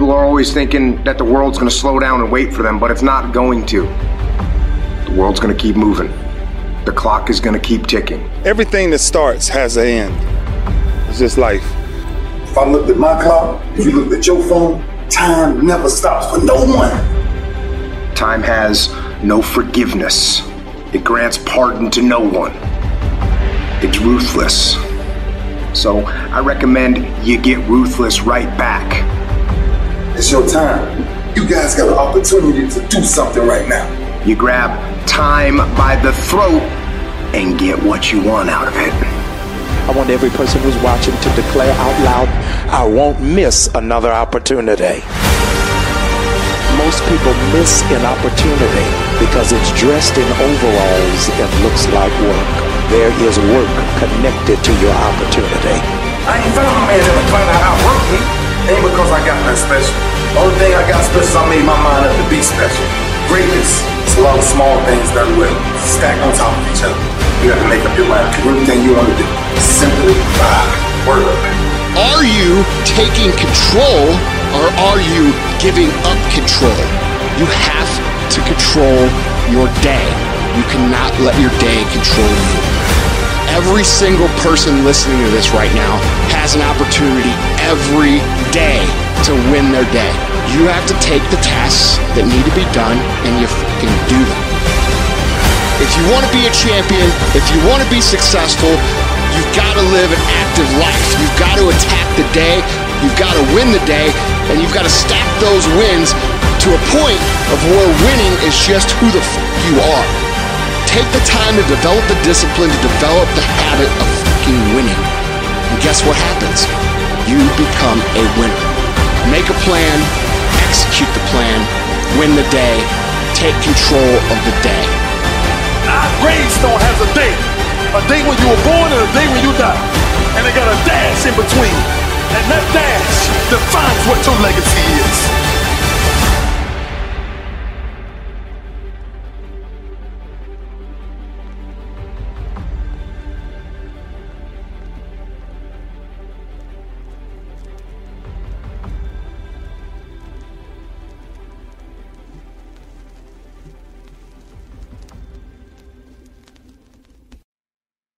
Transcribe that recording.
People are always thinking that the world's gonna slow down and wait for them, but it's not going to. The world's gonna keep moving. The clock is gonna keep ticking. Everything that starts has an end. It's just life. If I looked at my clock, if you looked at your phone, time never stops for no one. Time has no forgiveness. It grants pardon to no one. It's ruthless. So I recommend you get ruthless right back. It's your time. You guys got an opportunity to do something right now. You grab time by the throat and get what you want out of it. I want every person who's watching to declare out loud, I won't miss another opportunity. Most people miss an opportunity because it's dressed in overalls and looks like work. There is work connected to your opportunity. I ain't found a man that'll try to outwork me. Only thing I got special I made my mind up to be special. Greatness is a lot of small things done well, stacked on top of each other. You have to make up your mind to everything you want to do. Simply by word. Are you taking control or are you giving up control? You have to control your day. You cannot let your day control you. Every single person listening to this right now has an opportunity every day to win their day. You have to take the tasks that need to be done and you fucking do them. If you want to be a champion, if you want to be successful, you've got to live an active life. You've got to attack the day, you've got to win the day, and you've got to stack those wins to a point of where winning is just who the fuck you are. Take the time to develop the discipline, to develop the habit of fucking winning. And guess what happens? You become a win the day, take control of the day. Our gravestone has a date. A date when you were born and a date when you die. And they got a dash in between. And that dash defines what your legacy.